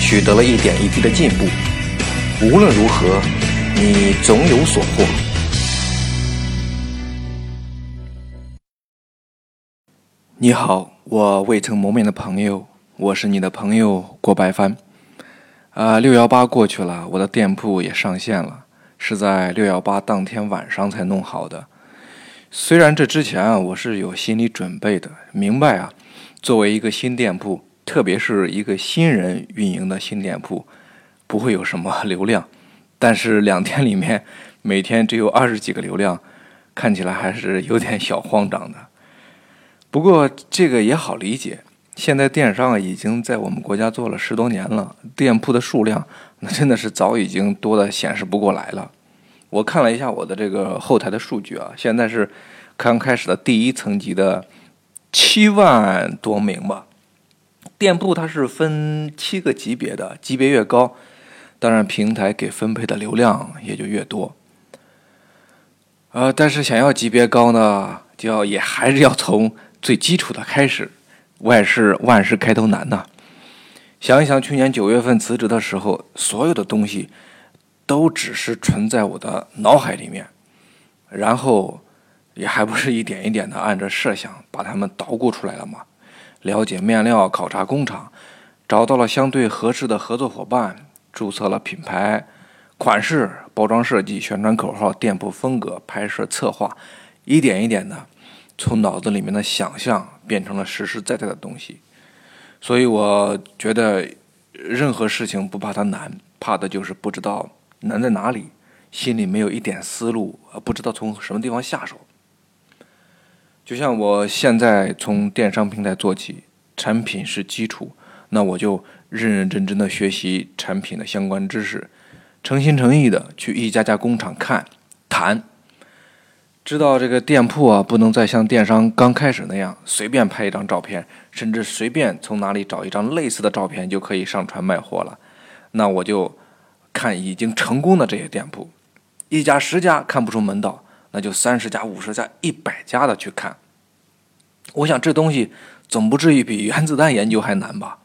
取得了一点一滴的进步，无论如何，你总有所获。你好，我未曾谋面的朋友，我是你的朋友郭白帆。啊，六幺八过去了，我的店铺也上线了，是在六幺八当天晚上才弄好的。虽然这之前啊，我是有心理准备的，明白啊，作为一个新店铺。特别是一个新人运营的新店铺，不会有什么流量，但是两天里面每天只有二十几个流量，看起来还是有点小慌张的。不过这个也好理解，现在电商已经在我们国家做了十多年了，店铺的数量那真的是早已经多的显示不过来了。我看了一下我的这个后台的数据啊，现在是刚开始的第一层级的七万多名吧。店铺它是分七个级别的，级别越高，当然平台给分配的流量也就越多。呃，但是想要级别高呢，就要也还是要从最基础的开始。万事万事开头难呐。想一想，去年九月份辞职的时候，所有的东西都只是存在我的脑海里面，然后也还不是一点一点的按着设想把它们捣鼓出来了吗？了解面料，考察工厂，找到了相对合适的合作伙伴，注册了品牌、款式、包装设计、宣传口号、店铺风格、拍摄策划，一点一点的从脑子里面的想象变成了实实在在的东西。所以我觉得，任何事情不怕它难，怕的就是不知道难在哪里，心里没有一点思路，不知道从什么地方下手。就像我现在从电商平台做起，产品是基础，那我就认认真真的学习产品的相关知识，诚心诚意的去一家家工厂看谈，知道这个店铺啊，不能再像电商刚开始那样随便拍一张照片，甚至随便从哪里找一张类似的照片就可以上传卖货了。那我就看已经成功的这些店铺，一家十家看不出门道。那就三十家、五十家、一百家的去看，我想这东西总不至于比原子弹研究还难吧？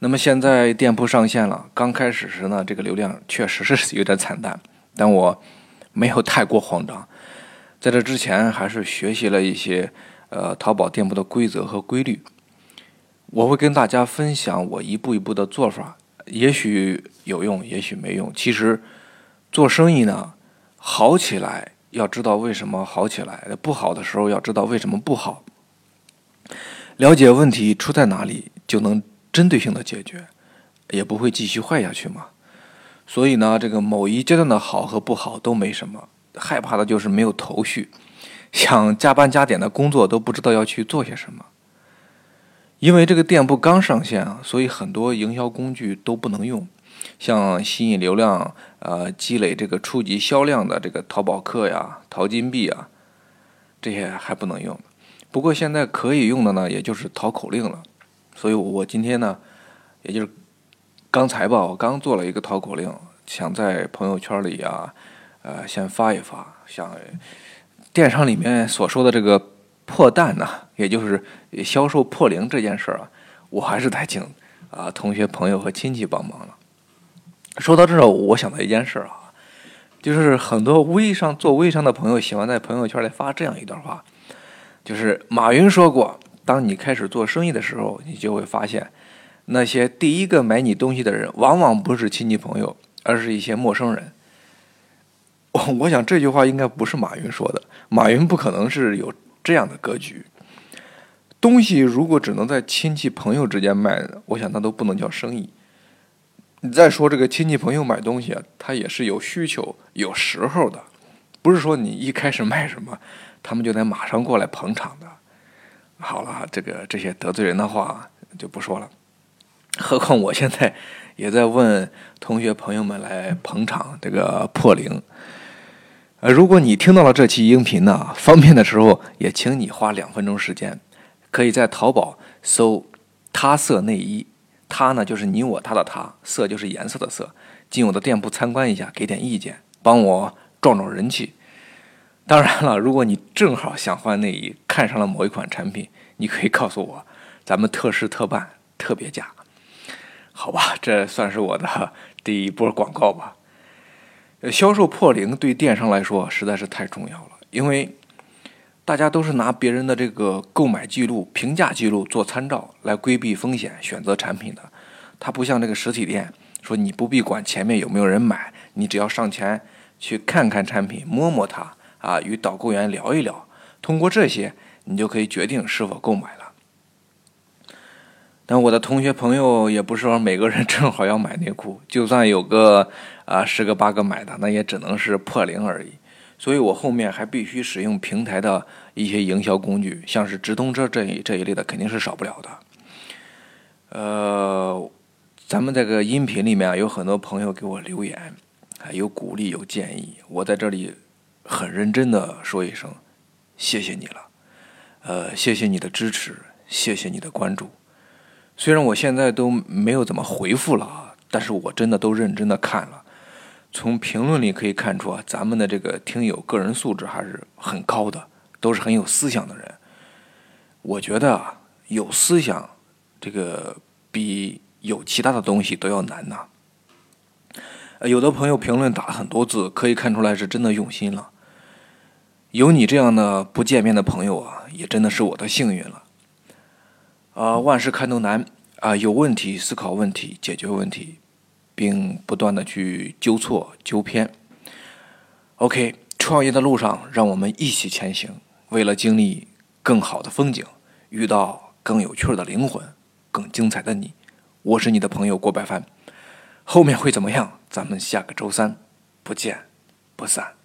那么现在店铺上线了，刚开始时呢，这个流量确实是有点惨淡，但我没有太过慌张。在这之前，还是学习了一些呃淘宝店铺的规则和规律，我会跟大家分享我一步一步的做法，也许有用，也许没用。其实做生意呢，好起来。要知道为什么好起来，不好的时候要知道为什么不好。了解问题出在哪里，就能针对性的解决，也不会继续坏下去嘛。所以呢，这个某一阶段的好和不好都没什么，害怕的就是没有头绪，想加班加点的工作都不知道要去做些什么。因为这个店铺刚上线啊，所以很多营销工具都不能用。像吸引流量、呃积累这个初级销量的这个淘宝客呀、淘金币啊，这些还不能用。不过现在可以用的呢，也就是淘口令了。所以我今天呢，也就是刚才吧，我刚做了一个淘口令，想在朋友圈里啊，呃，先发一发。像电商里面所说的这个破蛋呢，也就是销售破零这件事儿啊，我还是得请啊同学、朋友和亲戚帮忙了。说到这儿，我想到一件事啊，就是很多微商做微商的朋友喜欢在朋友圈里发这样一段话，就是马云说过：“当你开始做生意的时候，你就会发现，那些第一个买你东西的人，往往不是亲戚朋友，而是一些陌生人。”我我想这句话应该不是马云说的，马云不可能是有这样的格局。东西如果只能在亲戚朋友之间卖，我想那都不能叫生意。你再说这个亲戚朋友买东西啊，他也是有需求、有时候的，不是说你一开始卖什么，他们就得马上过来捧场的。好了，这个这些得罪人的话就不说了。何况我现在也在问同学朋友们来捧场这个破零。呃，如果你听到了这期音频呢，方便的时候也请你花两分钟时间，可以在淘宝搜“他色内衣”，他呢就是你我他的他，色就是颜色的色，进我的店铺参观一下，给点意见，帮我壮壮人气。当然了，如果你正好想换内衣，看上了某一款产品，你可以告诉我，咱们特事特办，特别价。好吧，这算是我的第一波广告吧。销售破零对电商来说实在是太重要了，因为大家都是拿别人的这个购买记录、评价记录做参照来规避风险、选择产品的。它不像这个实体店，说你不必管前面有没有人买，你只要上前去看看产品、摸摸它啊，与导购员聊一聊，通过这些你就可以决定是否购买了。但我的同学朋友也不是说每个人正好要买内裤，就算有个啊十个八个买的，那也只能是破零而已。所以我后面还必须使用平台的一些营销工具，像是直通车这一这一类的肯定是少不了的。呃，咱们这个音频里面有很多朋友给我留言，啊有鼓励有建议，我在这里很认真的说一声，谢谢你了，呃，谢谢你的支持，谢谢你的关注。虽然我现在都没有怎么回复了啊，但是我真的都认真的看了。从评论里可以看出啊，咱们的这个听友个人素质还是很高的，都是很有思想的人。我觉得啊，有思想，这个比有其他的东西都要难呐。有的朋友评论打了很多字，可以看出来是真的用心了。有你这样的不见面的朋友啊，也真的是我的幸运了。啊，万事开头难啊！有问题思考问题，解决问题，并不断的去纠错纠偏。OK，创业的路上，让我们一起前行。为了经历更好的风景，遇到更有趣的灵魂，更精彩的你，我是你的朋友郭白帆。后面会怎么样？咱们下个周三不见不散。